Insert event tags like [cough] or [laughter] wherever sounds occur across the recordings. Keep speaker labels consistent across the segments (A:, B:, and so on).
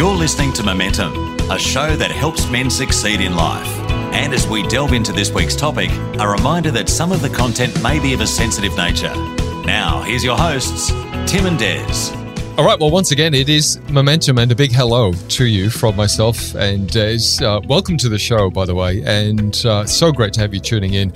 A: You're listening to Momentum, a show that helps men succeed in life. And as we delve into this week's topic, a reminder that some of the content may be of a sensitive nature. Now, here's your hosts, Tim and Des.
B: All right, well, once again, it is Momentum, and a big hello to you from myself and. Uh, welcome to the show, by the way, and uh, so great to have you tuning in.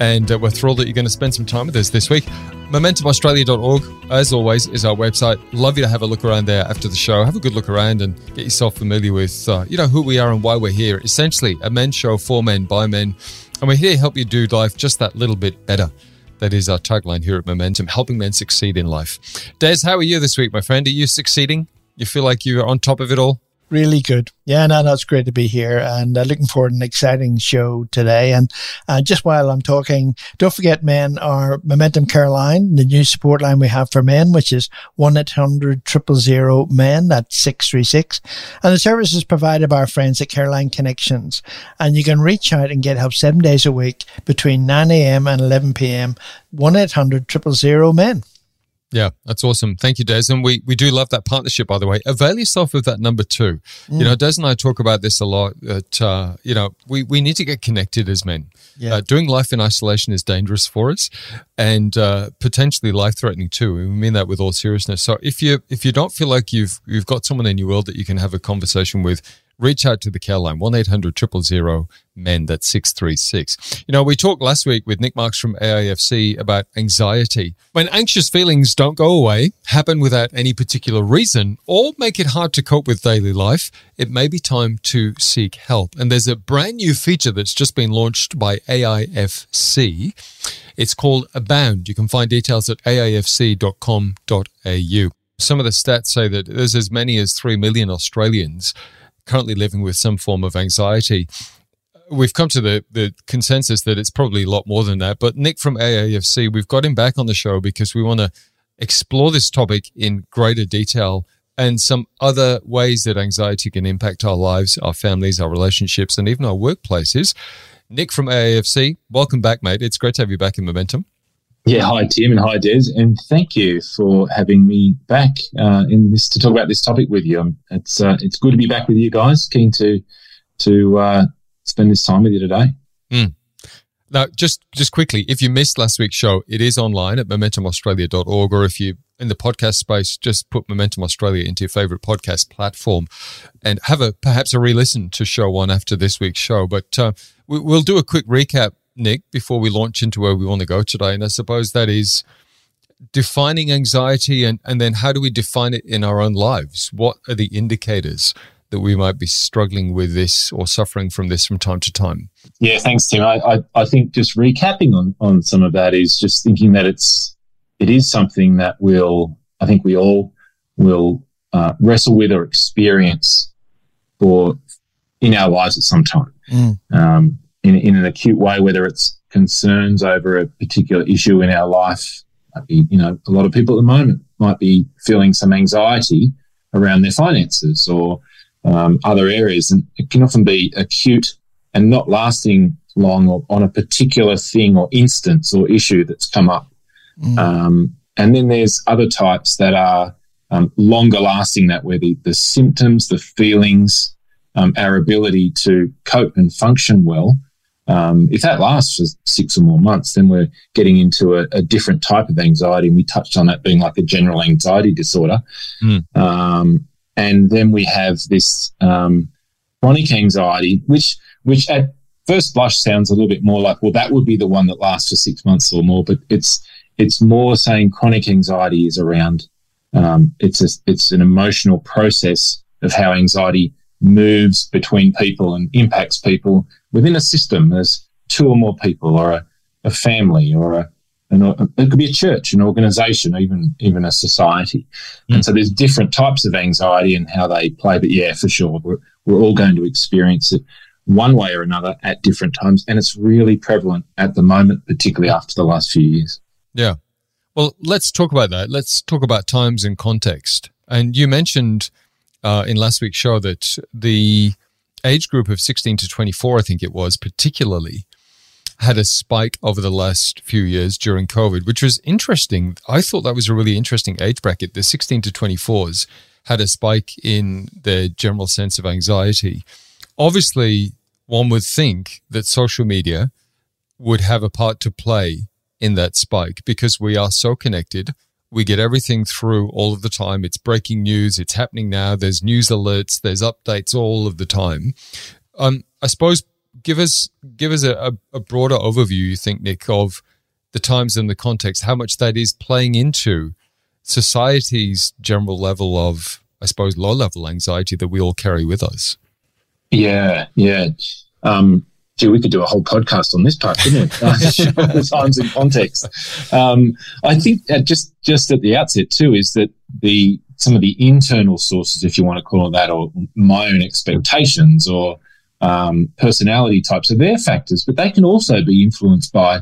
B: And uh, we're thrilled that you're going to spend some time with us this week. MomentumAustralia.org, as always, is our website. Love you to have a look around there after the show. Have a good look around and get yourself familiar with, uh, you know, who we are and why we're here. Essentially, a men's show for men by men, and we're here to help you do life just that little bit better. That is our tagline here at Momentum, helping men succeed in life. Des, how are you this week, my friend? Are you succeeding? You feel like you're on top of it all?
C: Really good. Yeah, no, no, it's great to be here and uh, looking forward to an exciting show today. And uh, just while I'm talking, don't forget, men, our Momentum Care line, the new support line we have for men, which is 1-800-000 men, that's 636. And the service is provided by our friends at Careline Connections. And you can reach out and get help seven days a week between 9 a.m. and 11 p.m. 1-800-000 men.
B: Yeah, that's awesome. Thank you, Des. And we, we do love that partnership, by the way. Avail yourself of that number two. Mm. You know, Des and I talk about this a lot that, uh, you know, we, we need to get connected as men. Yeah. Uh, doing life in isolation is dangerous for us and uh, potentially life threatening too. We mean that with all seriousness. So if you if you don't feel like you've you've got someone in your world that you can have a conversation with, reach out to the care line, 1 800 000 men, that's 636. You know, we talked last week with Nick Marks from AIFC about anxiety. When anxious feelings don't go away, happen without any particular reason, or make it hard to cope with daily life, it may be time to seek help. And there's a brand new feature that's just been launched by AIFC. It's called Abound. You can find details at aifc.com.au. Some of the stats say that there's as many as 3 million Australians currently living with some form of anxiety. We've come to the, the consensus that it's probably a lot more than that. But Nick from AIFC, we've got him back on the show because we want to explore this topic in greater detail and some other ways that anxiety can impact our lives, our families, our relationships, and even our workplaces. Nick from AIFC, welcome back, mate. It's great to have you back in Momentum.
D: Yeah, hi Tim and hi Des, and thank you for having me back uh, in this to talk about this topic with you. Um, it's uh, it's good to be back with you guys. Keen to to uh, spend this time with you today.
B: Mm. Now, just just quickly, if you missed last week's show, it is online at momentumaustralia.org, or if you in the podcast space, just put Momentum Australia into your favorite podcast platform, and have a perhaps a re-listen to show one after this week's show. But uh, we, we'll do a quick recap Nick, before we launch into where we want to go today. And I suppose that is defining anxiety and, and then how do we define it in our own lives? What are the indicators that we might be struggling with this or suffering from this from time to time?
D: Yeah, thanks, Tim. I, I, I think just recapping on, on some of that is just thinking that it's it is something that will I think we all will uh, wrestle with or experience for in our lives at some time. Mm. Um, in, in an acute way, whether it's concerns over a particular issue in our life. Be, you know, a lot of people at the moment might be feeling some anxiety around their finances or um, other areas, and it can often be acute and not lasting long or on a particular thing or instance or issue that's come up. Mm. Um, and then there's other types that are um, longer lasting, that where the, the symptoms, the feelings, um, our ability to cope and function well um, if that lasts for six or more months, then we're getting into a, a, different type of anxiety. And we touched on that being like a general anxiety disorder. Mm. Um, and then we have this um, chronic anxiety, which which at first blush sounds a little bit more like, well, that would be the one that lasts for six months or more. But it's it's more saying chronic anxiety is around. Um, it's a, it's an emotional process of how anxiety moves between people and impacts people within a system. There's two or more people, or a, a family, or a an, it could be a church, an organization, even even a society. Mm. And so there's different types of anxiety and how they play. But yeah, for sure, we're, we're all going to experience it one way or another at different times. And it's really prevalent at the moment, particularly after the last few years.
B: Yeah. Well, let's talk about that. Let's talk about times and context. And you mentioned uh, in last week's show that the age group of 16 to 24, I think it was, particularly had a spike over the last few years during COVID, which was interesting. I thought that was a really interesting age bracket. The 16 to 24s had a spike in their general sense of anxiety. Obviously, one would think that social media would have a part to play in that spike because we are so connected. We get everything through all of the time. It's breaking news. It's happening now. There's news alerts. There's updates all of the time. Um, I suppose give us give us a, a broader overview. You think, Nick, of the times and the context, how much that is playing into society's general level of, I suppose, low level anxiety that we all carry with us.
D: Yeah, yeah. Um, gee, we could do a whole podcast on this part, couldn't we? [laughs] [laughs] times and context. Um, I think just just at the outset too is that the some of the internal sources, if you want to call it that, or my own expectations, or um, personality types are their factors, but they can also be influenced by,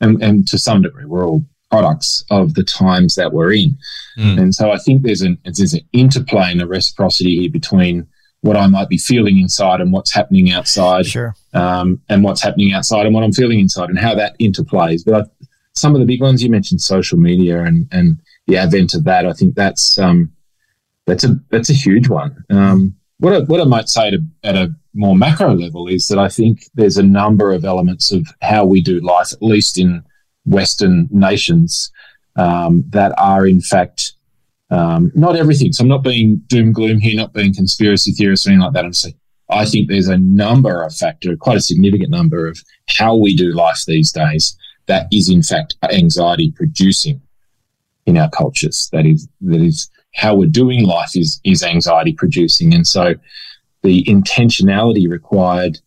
D: and, and, to some degree, we're all products of the times that we're in. Mm. And so I think there's an, there's an interplay and a reciprocity here between what I might be feeling inside and what's happening outside,
C: sure.
D: Um, and what's happening outside and what I'm feeling inside and how that interplays. But I, some of the big ones you mentioned, social media and, and the advent of that, I think that's, um, that's a, that's a huge one. Um, what I, what I might say to, at a more macro level is that I think there's a number of elements of how we do life, at least in Western nations, um, that are in fact um, not everything. So I'm not being doom gloom here, not being conspiracy theorist or anything like that. I'm saying I think there's a number of factor, quite a significant number of how we do life these days that is in fact anxiety producing in our cultures. That is that is how we're doing life is is anxiety producing, and so the intentionality required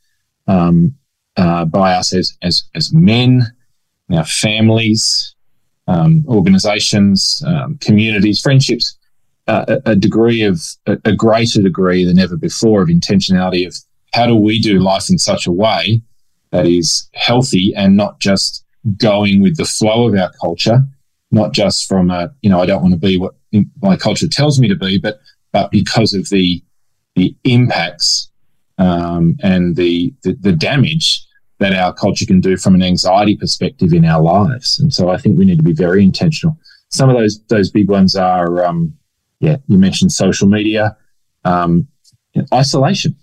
D: um, uh, by us as, as, as men, our families, um, organizations, um, communities, friendships, a, a, degree of a, a, greater degree than ever before of intentionality of how do we do life in such a way that is healthy and not just going with the flow of our culture, not just from a, you know, I don't want to be what my culture tells me to be, but, but because of the the impacts um, and the, the, the damage that our culture can do from an anxiety perspective in our lives. And so I think we need to be very intentional. Some of those those big ones are, um, yeah, you mentioned social media, um, isolation.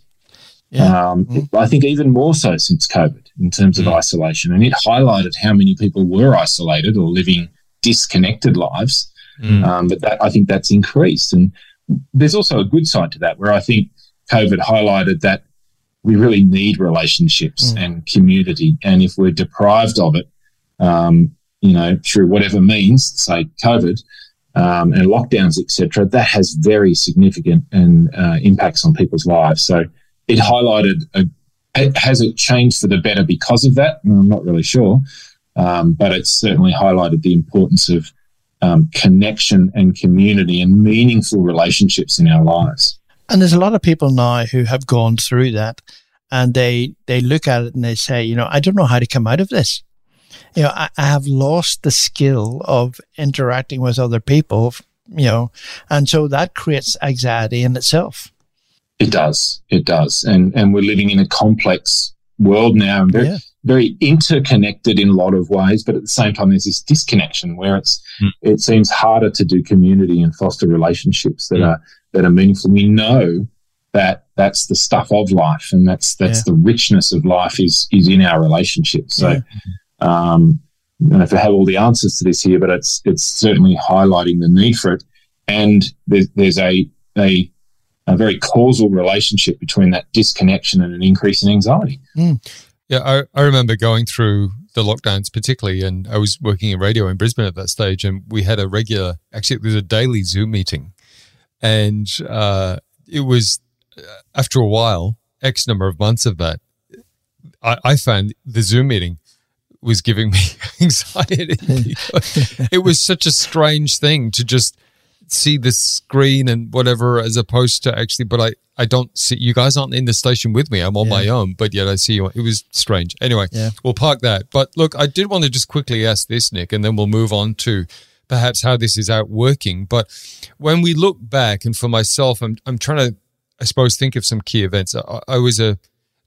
D: Yeah. Um, mm. I think even more so since COVID in terms of mm. isolation, and it highlighted how many people were isolated or living disconnected lives. Mm. Um, but that I think that's increased, and there's also a good side to that where I think COVID highlighted that we really need relationships mm. and community. And if we're deprived of it, um, you know, through whatever means, say COVID um, and lockdowns, etc., that has very significant and uh, impacts on people's lives. So it highlighted a, has it changed for the better because of that? I'm not really sure, um, but it's certainly highlighted the importance of um, connection and community and meaningful relationships in our lives.
C: And there's a lot of people now who have gone through that and they, they look at it and they say, you know, I don't know how to come out of this. You know, I, I have lost the skill of interacting with other people, you know, and so that creates anxiety in itself.
D: It does. It does. And, and we're living in a complex world now. and Very, yeah. very interconnected in a lot of ways, but at the same time, there's this disconnection where it's mm. it seems harder to do community and foster relationships that mm. are that are meaningful. We know that that's the stuff of life, and that's that's yeah. the richness of life is is in our relationships. So. Yeah. Um, I don't know if I have all the answers to this here, but it's it's certainly highlighting the need for it. And there's, there's a, a a very causal relationship between that disconnection and an increase in anxiety. Mm.
B: Yeah, I, I remember going through the lockdowns, particularly, and I was working in radio in Brisbane at that stage, and we had a regular, actually, it was a daily Zoom meeting. And uh, it was, uh, after a while, X number of months of that, I, I found the Zoom meeting was giving me [laughs] anxiety. [laughs] it was such a strange thing to just see the screen and whatever as opposed to actually but I I don't see you guys aren't in the station with me. I'm on yeah. my own, but yet I see you. It was strange. Anyway, yeah. we'll park that. But look, I did want to just quickly ask this, Nick, and then we'll move on to perhaps how this is out working. But when we look back, and for myself, I'm I'm trying to, I suppose, think of some key events. I, I was a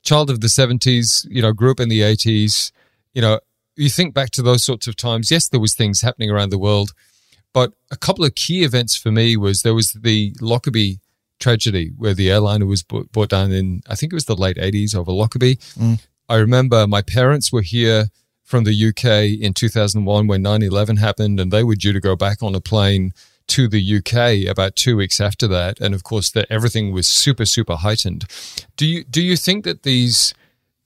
B: child of the 70s, you know, grew up in the 80s. You know, you think back to those sorts of times. Yes, there was things happening around the world, but a couple of key events for me was there was the Lockerbie tragedy where the airliner was brought down in, I think it was the late 80s over Lockerbie. Mm. I remember my parents were here from the UK in 2001 when 9 11 happened, and they were due to go back on a plane to the UK about two weeks after that. And of course, that everything was super, super heightened. Do you, do you think that these,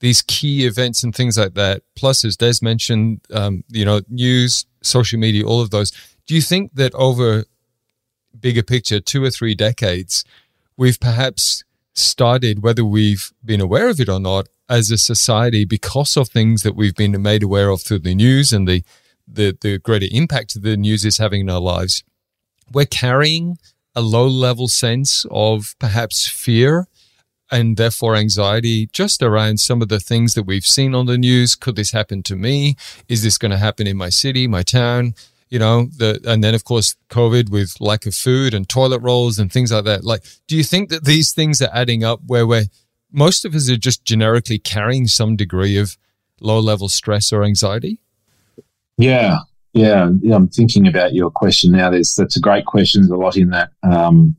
B: these key events and things like that, plus as Des mentioned, um, you know, news, social media, all of those, do you think that over bigger picture, two or three decades, we've perhaps started, whether we've been aware of it or not, as a society because of things that we've been made aware of through the news and the the, the greater impact the news is having in our lives, we're carrying a low level sense of perhaps fear and therefore anxiety just around some of the things that we've seen on the news. Could this happen to me? Is this going to happen in my city, my town? you know the and then of course covid with lack of food and toilet rolls and things like that. Like do you think that these things are adding up where we're most of us are just generically carrying some degree of low level stress or anxiety?
D: Yeah. Yeah, i'm thinking about your question now. There's that's a great question there's a lot in that. Um,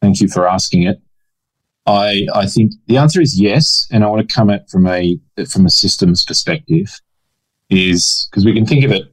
D: thank you for asking it i i think the answer is yes and i want to come at from a from a systems perspective is because we can think of it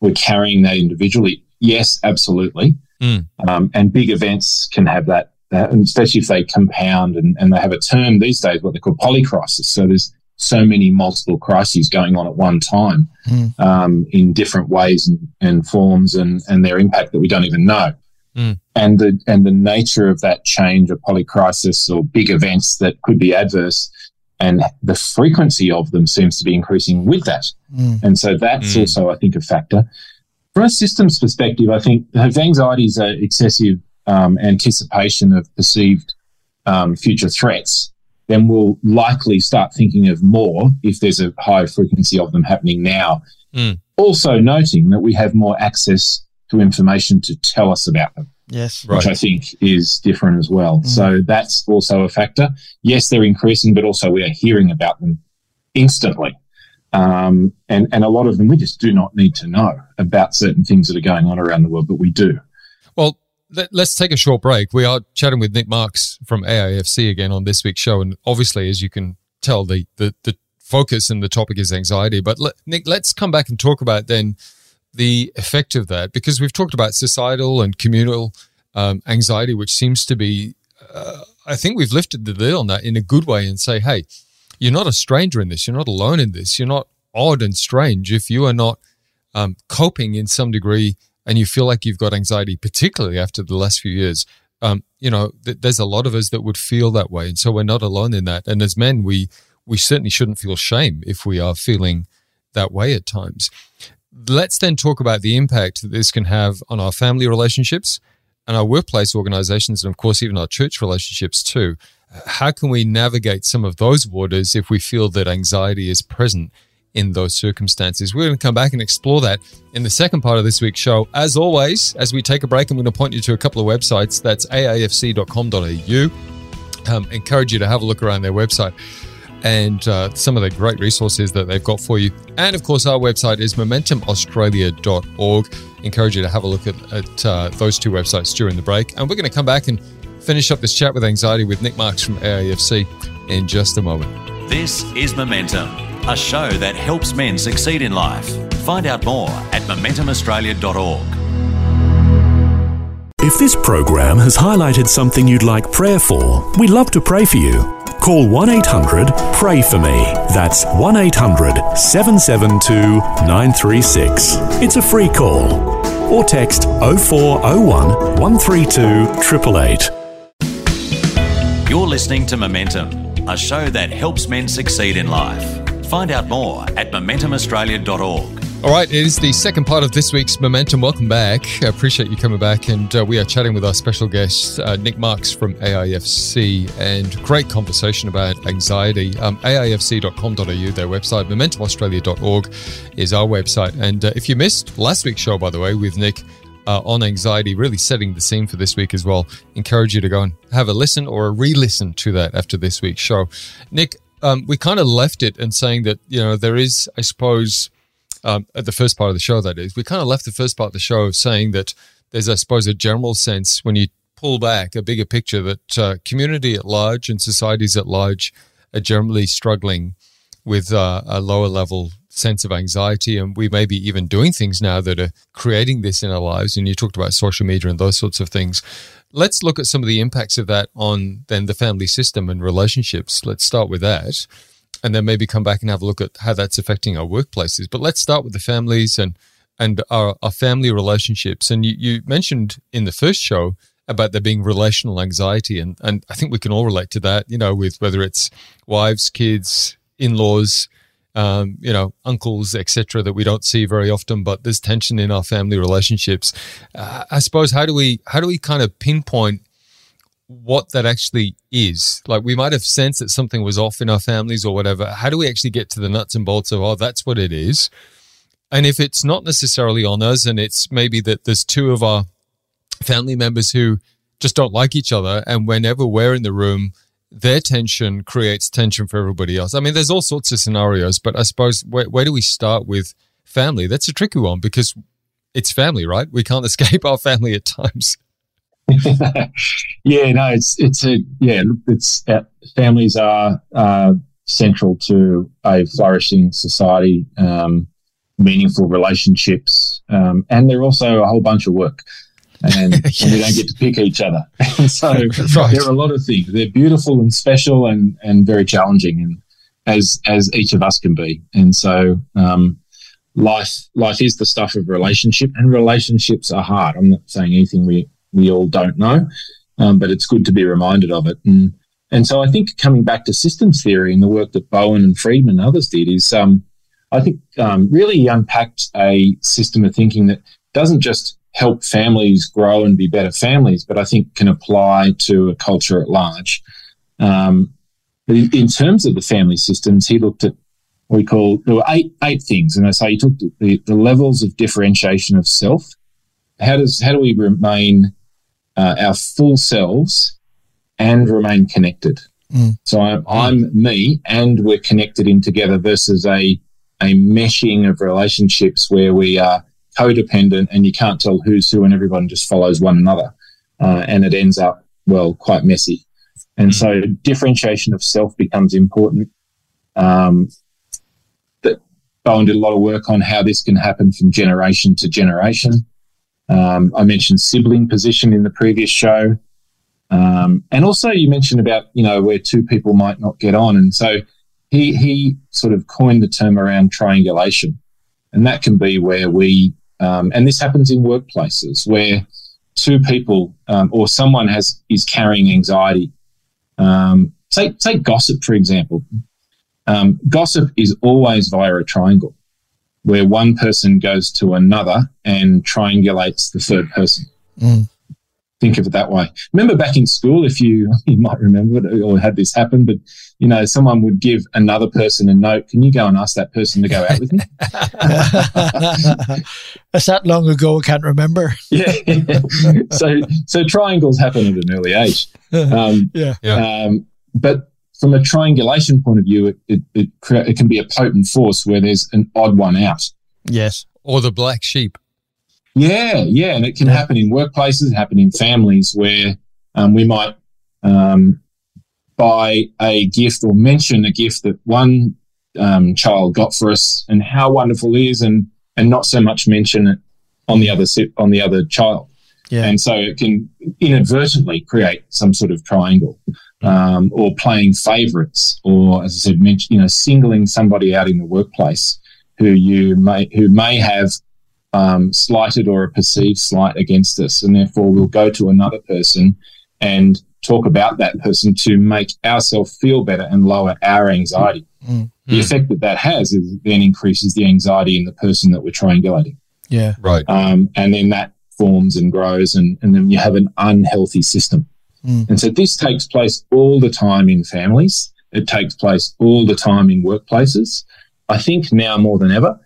D: we're carrying that individually. Yes, absolutely. Mm. Um, and big events can have that, that, and especially if they compound and, and they have a term these days, what they call polycrisis. So there's so many multiple crises going on at one time mm. um, in different ways and, and, forms and, and their impact that we don't even know. Mm. And the and the nature of that change of polycrisis or big events that could be adverse and the frequency of them seems to be increasing with that. Mm. And so that's mm. also, I think, a factor. From a systems perspective, I think if anxiety is an excessive um, anticipation of perceived um, future threats, then we'll likely start thinking of more if there's a high frequency of them happening now. Mm. Also, noting that we have more access to information to tell us about them.
C: Yes.
D: Which right. I think is different as well. Mm. So that's also a factor. Yes, they're increasing, but also we are hearing about them instantly. Um, and, and a lot of them we just do not need to know about certain things that are going on around the world, but we do.
B: Well, let, us take a short break. We are chatting with Nick Marks from AIFC again on this week's show. And obviously, as you can tell, the, the, the focus and the topic is anxiety. But let, Nick, let's come back and talk about then the effect of that because we've talked about societal and communal um, anxiety, which seems to be, uh, I think we've lifted the lid on that in a good way and say, hey, you're not a stranger in this. You're not alone in this. You're not odd and strange. If you are not um, coping in some degree and you feel like you've got anxiety, particularly after the last few years, um, you know, th- there's a lot of us that would feel that way. And so we're not alone in that. And as men, we, we certainly shouldn't feel shame if we are feeling that way at times. Let's then talk about the impact that this can have on our family relationships and our workplace organizations, and of course, even our church relationships too. How can we navigate some of those waters if we feel that anxiety is present in those circumstances? We're going to come back and explore that in the second part of this week's show. As always, as we take a break, I'm going to point you to a couple of websites. That's aifc.com.au. Um, encourage you to have a look around their website and uh, some of the great resources that they've got for you. And of course, our website is momentumaustralia.org. Encourage you to have a look at, at uh, those two websites during the break. And we're going to come back and finish up this chat with anxiety with Nick Marks from AIFC in just a moment.
A: This is Momentum, a show that helps men succeed in life. Find out more at momentumaustralia.org.
E: If this program has highlighted something you'd like prayer for, we'd love to pray for you. Call 1 800 Pray For Me. That's 1 800 772 936. It's a free call. Or text 0401 132 888.
A: You're listening to Momentum, a show that helps men succeed in life. Find out more at momentumaustralia.org.
B: All right, it is the second part of this week's Momentum. Welcome back. I appreciate you coming back. And uh, we are chatting with our special guest, uh, Nick Marks from AIFC, and great conversation about anxiety. Um, AIFC.com.au, their website, momentumaustralia.org is our website. And uh, if you missed last week's show, by the way, with Nick, uh, on anxiety, really setting the scene for this week as well. Encourage you to go and have a listen or a re listen to that after this week's show. Nick, um, we kind of left it and saying that, you know, there is, I suppose, um, at the first part of the show, that is, we kind of left the first part of the show saying that there's, I suppose, a general sense when you pull back a bigger picture that uh, community at large and societies at large are generally struggling with uh, a lower level sense of anxiety. And we may be even doing things now that are creating this in our lives. And you talked about social media and those sorts of things. Let's look at some of the impacts of that on then the family system and relationships. Let's start with that and then maybe come back and have a look at how that's affecting our workplaces. But let's start with the families and and our, our family relationships. And you, you mentioned in the first show about there being relational anxiety, and and I think we can all relate to that. You know, with whether it's wives, kids, in laws, um, you know, uncles, etc., that we don't see very often. But there's tension in our family relationships. Uh, I suppose how do we how do we kind of pinpoint what that actually is. Like we might have sensed that something was off in our families or whatever. How do we actually get to the nuts and bolts of, oh, that's what it is? And if it's not necessarily on us and it's maybe that there's two of our family members who just don't like each other, and whenever we're in the room, their tension creates tension for everybody else. I mean, there's all sorts of scenarios, but I suppose where, where do we start with family? That's a tricky one because it's family, right? We can't [laughs] escape our family at times. [laughs]
D: yeah, no, it's it's a yeah, it's uh, families are uh, central to a flourishing society, um, meaningful relationships, um, and they're also a whole bunch of work. And, yes. [laughs] and we don't get to pick each other. [laughs] And so right. there are a lot of things. They're beautiful and special and, and very challenging, and as as each of us can be. And so um, life life is the stuff of relationship, and relationships are hard. I'm not saying anything we we all don't know, um, but it's good to be reminded of it. And and so I think coming back to systems theory and the work that Bowen and Friedman and others did is, um, I think, um, really unpacked a system of thinking that doesn't just help families grow and be better families, but I think can apply to a culture at large. Um, in, in, terms of the family systems, he looked at what we call there were eight eight things, and I say he took the, the levels of differentiation of self. How does how do we remain uh, our full selves and remain connected. Mm. So I'm, I'm me and we're connected in together versus a, a meshing of relationships where we are codependent and you can't tell who's who and everyone just follows one another. Uh, and it ends up, well, quite messy. And mm. so differentiation of self becomes important. Um, that Bowen did a lot of work on how this can happen from generation to generation. Um, I mentioned sibling position in the previous show. Um, and also you mentioned about, you know, where two people might not get on. And so he, he sort of coined the term around triangulation. And that can be where we, um, and this happens in workplaces where two people um, or someone has, is carrying anxiety. Um, say, say gossip, for example. Um, gossip is always via a triangle where one person goes to another and triangulates the third person. Mm. Think of it that way. Remember back in school, if you [laughs] you might remember it or had this happen, but you know, someone would give another person a note. Can you go and ask that person to go out with me? [laughs]
C: That's that long ago. I can't remember. [laughs]
D: yeah. so so triangles happen at an early age. Um,
C: yeah.
D: Um, but from a triangulation point of view, it, it, it, it can be a potent force where there's an odd one out.
C: Yes.
B: Or the black sheep.
D: Yeah, yeah. And it can yeah. happen in workplaces, happen in families where um, we might um, buy a gift or mention a gift that one um, child got for us and how wonderful it is and, and not so much mention it on the other on the other child. Yeah. And so it can inadvertently create some sort of triangle um, or playing favourites, or as I said, mention, you know, singling somebody out in the workplace who you may who may have um, slighted or a perceived slight against us, and therefore we'll go to another person and talk about that person to make ourselves feel better and lower our anxiety. Mm. The mm. effect that that has is then increases the anxiety in the person that we're triangulating.
C: Yeah.
B: Right.
D: Um, and then that forms and grows, and, and then you have an unhealthy system. Mm. And so this takes place all the time in families. It takes place all the time in workplaces. I think now more than ever.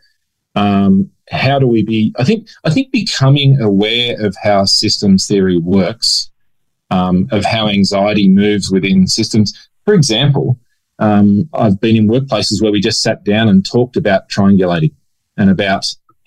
D: Um, how do we be? I think I think becoming aware of how systems theory works, um, of how anxiety moves within systems. For example, um, I've been in workplaces where we just sat down and talked about triangulating and about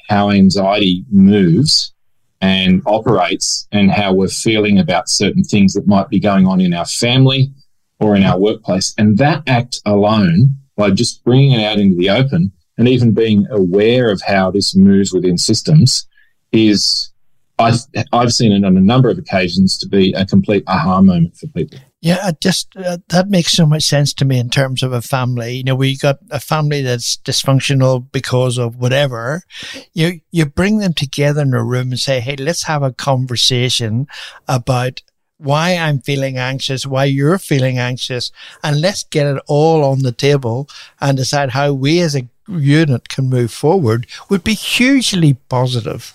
D: how anxiety moves and operates and how we're feeling about certain things that might be going on in our family or in our workplace. And that act alone, by just bringing it out into the open and even being aware of how this moves within systems, is I've, I've seen it on a number of occasions to be a complete aha moment for people.
C: Yeah, just uh, that makes so much sense to me in terms of a family. You know, we got a family that's dysfunctional because of whatever. You you bring them together in a room and say, "Hey, let's have a conversation about why I'm feeling anxious, why you're feeling anxious, and let's get it all on the table and decide how we as a unit can move forward." Would be hugely positive.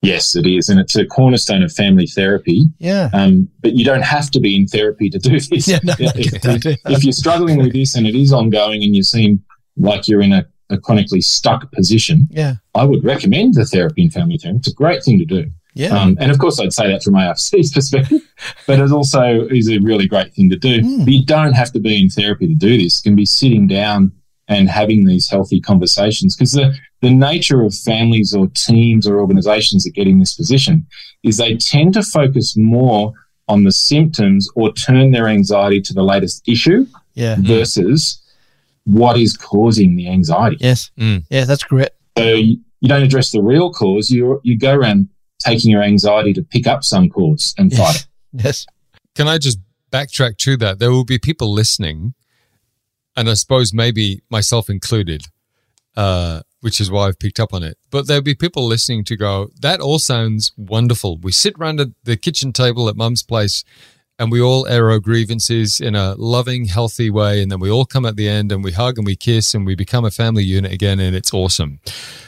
D: Yes, it is. And it's a cornerstone of family therapy.
C: Yeah.
D: Um, but you don't have to be in therapy to do this. Yeah, no, if, if, if, you're struggling with this and it is ongoing and you seem like you're in a, a, chronically stuck position,
C: yeah.
D: I would recommend the therapy in family therapy. It's a great thing to do.
C: Yeah. Um,
D: and of course, I'd say that from AIFC's [laughs] perspective, but it also is a really great thing to do. Mm. But you don't have to be in therapy to do this. You can be sitting down and having these healthy conversations because the, the nature of families or teams or organizations that get in this position is they tend to focus more on the symptoms or turn their anxiety to the latest issue
C: yeah.
D: versus what is causing the anxiety.
C: Yes. Mm. Yeah, that's correct.
D: So you, you don't address the real cause. You you go around taking your anxiety to pick up some cause and
C: yes.
D: fight [laughs] it.
C: Yes.
B: Can I just backtrack to that? There will be people listening and I suppose maybe myself included, uh, which is why I've picked up on it. But there'll be people listening to go, that all sounds wonderful. We sit around at the kitchen table at mum's place and we all air our grievances in a loving, healthy way. And then we all come at the end and we hug and we kiss and we become a family unit again. And it's awesome.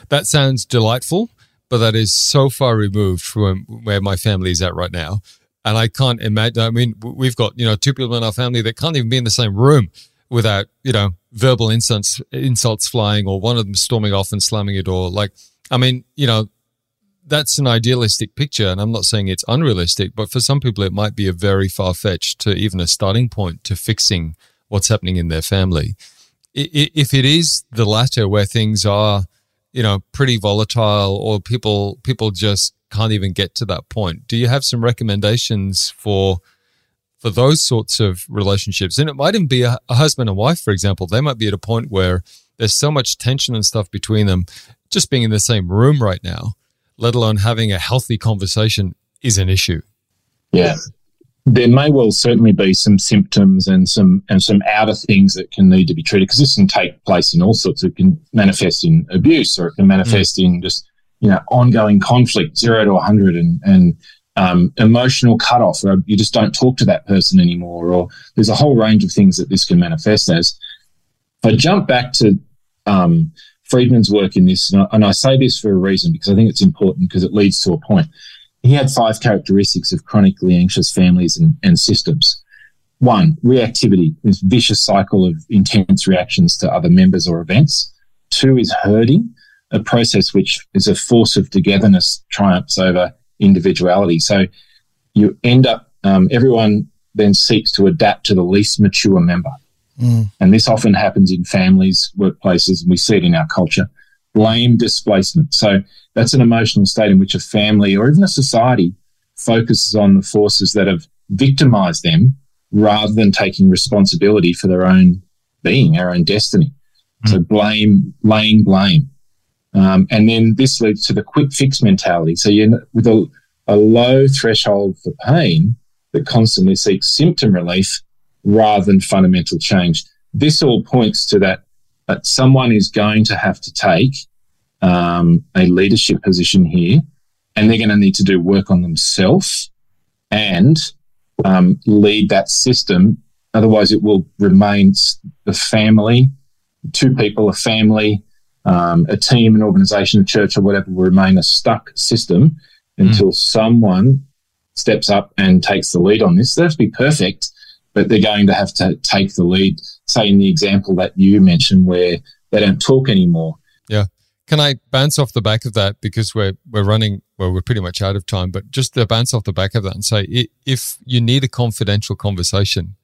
B: That sounds delightful, but that is so far removed from where my family is at right now. And I can't imagine. I mean, we've got, you know, two people in our family that can't even be in the same room without you know verbal insults insults flying or one of them storming off and slamming a door. Like i mean you know that's an idealistic picture and i'm not saying it's unrealistic but for some people it might be a very far-fetched to even a starting point to fixing what's happening in their family. If it is the latter where things are you know pretty volatile or people people just can't even get to that point do you have some recommendations for for those sorts of relationships. And it might even be a, a, husband and wife, for example. They might be at a point where there's so much tension and stuff between them. Just being in the same room right now, let alone having a healthy conversation, is an issue.
D: Yeah. There may well certainly be some symptoms and some and some outer things that can need to be treated because this can take place in all sorts. It can manifest in abuse or it can manifest mm. in just you know ongoing conflict, zero to hundred, and and um, emotional cutoff, or you just don't talk to that person anymore, or there's a whole range of things that this can manifest as. If I jump back to um, Friedman's work in this, and I, and I say this for a reason because I think it's important because it leads to a point. He had five characteristics of chronically anxious families and, and systems. One, reactivity, this vicious cycle of intense reactions to other members or events. Two is herding, a process which is a force of togetherness triumphs over individuality. So you end up, um, everyone then seeks to adapt to the least mature member. Mm. And this often happens in families, workplaces, and we see it in our culture. Blame displacement. So that's an emotional state in which a family or even a society focuses on the forces that have victimized them rather than taking responsibility for their own being, our own destiny. Mm. So blame, laying blame. Um, and then this leads to the quick fix mentality. So you're with a, a low threshold for pain that constantly seeks symptom relief rather than fundamental change. This all points to that that someone is going to have to take um, a leadership position here, and they're going to need to do work on themselves and um, lead that system. Otherwise, it will remain the family, two people, a family, um, a team, an organization, a church, or whatever will remain a stuck system until mm. someone steps up and takes the lead on this. They have to be perfect, but they're going to have to take the lead. Say in the example that you mentioned, where they don't talk anymore.
B: Yeah. Can I bounce off the back of that because we're we're running well we're pretty much out of time, but just to bounce off the back of that and say if you need a confidential conversation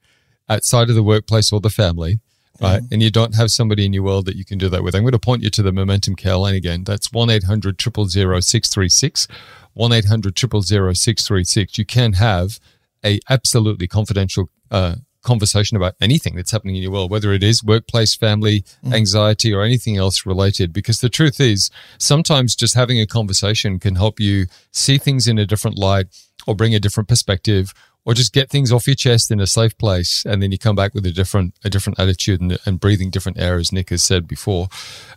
B: outside of the workplace or the family, right, mm-hmm. and you don't have somebody in your world that you can do that with, I'm going to point you to the Momentum Care line again. That's one 800 636 one 800 636 You can have a absolutely confidential uh, conversation about anything that's happening in your world, whether it is workplace, family, mm. anxiety, or anything else related. Because the truth is, sometimes just having a conversation can help you see things in a different light or bring a different perspective or just get things off your chest in a safe place and then you come back with a different a different attitude and, and breathing different air as nick has said before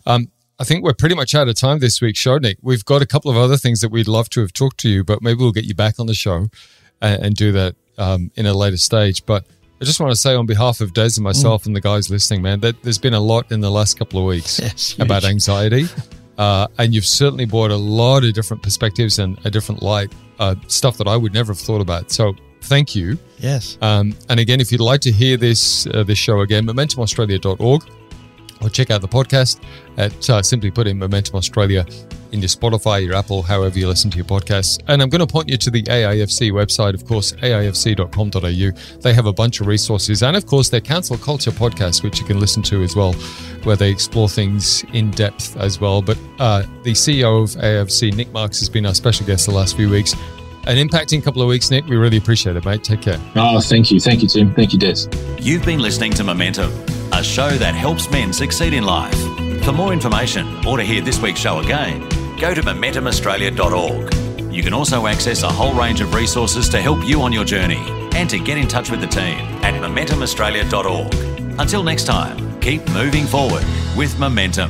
B: um, i think we're pretty much out of time this week show nick we've got a couple of other things that we'd love to have talked to you but maybe we'll get you back on the show and, and do that um, in a later stage but I just want to say on behalf of Des and myself mm. and the guys listening, man, that there's been a lot in the last couple of weeks [laughs] yes, about anxiety. [laughs] Uh, and you've certainly brought a lot of different perspectives and a different light, uh, stuff that I would never have thought about. So thank you.
C: Yes.
B: Um, and again, if you'd like to hear this uh, this show again, momentumaustralia.org or check out the podcast at uh, simply put in Momentum Australia in your Spotify, your Apple, however you listen to your podcasts. And I'm going to point you to the AIFC website, of course, aifc.com.au. They have a bunch of resources and, of course, their Council Culture podcast, which you can listen to as well, where they explore things in depth as well. But uh, the CEO of AIFC, Nick Marks, has been our special guest the last few weeks. An impacting couple of weeks, Nick. We really appreciate it, mate. Take care.
D: Oh, thank you. Thank you, Tim. Thank you, Des.
A: You've been listening to Momentum, a show that helps men succeed in life. For more information or to hear this week's show again, go to MomentumAustralia.org. You can also access a whole range of resources to help you on your journey and to get in touch with the team at MomentumAustralia.org. Until next time, keep moving forward with Momentum.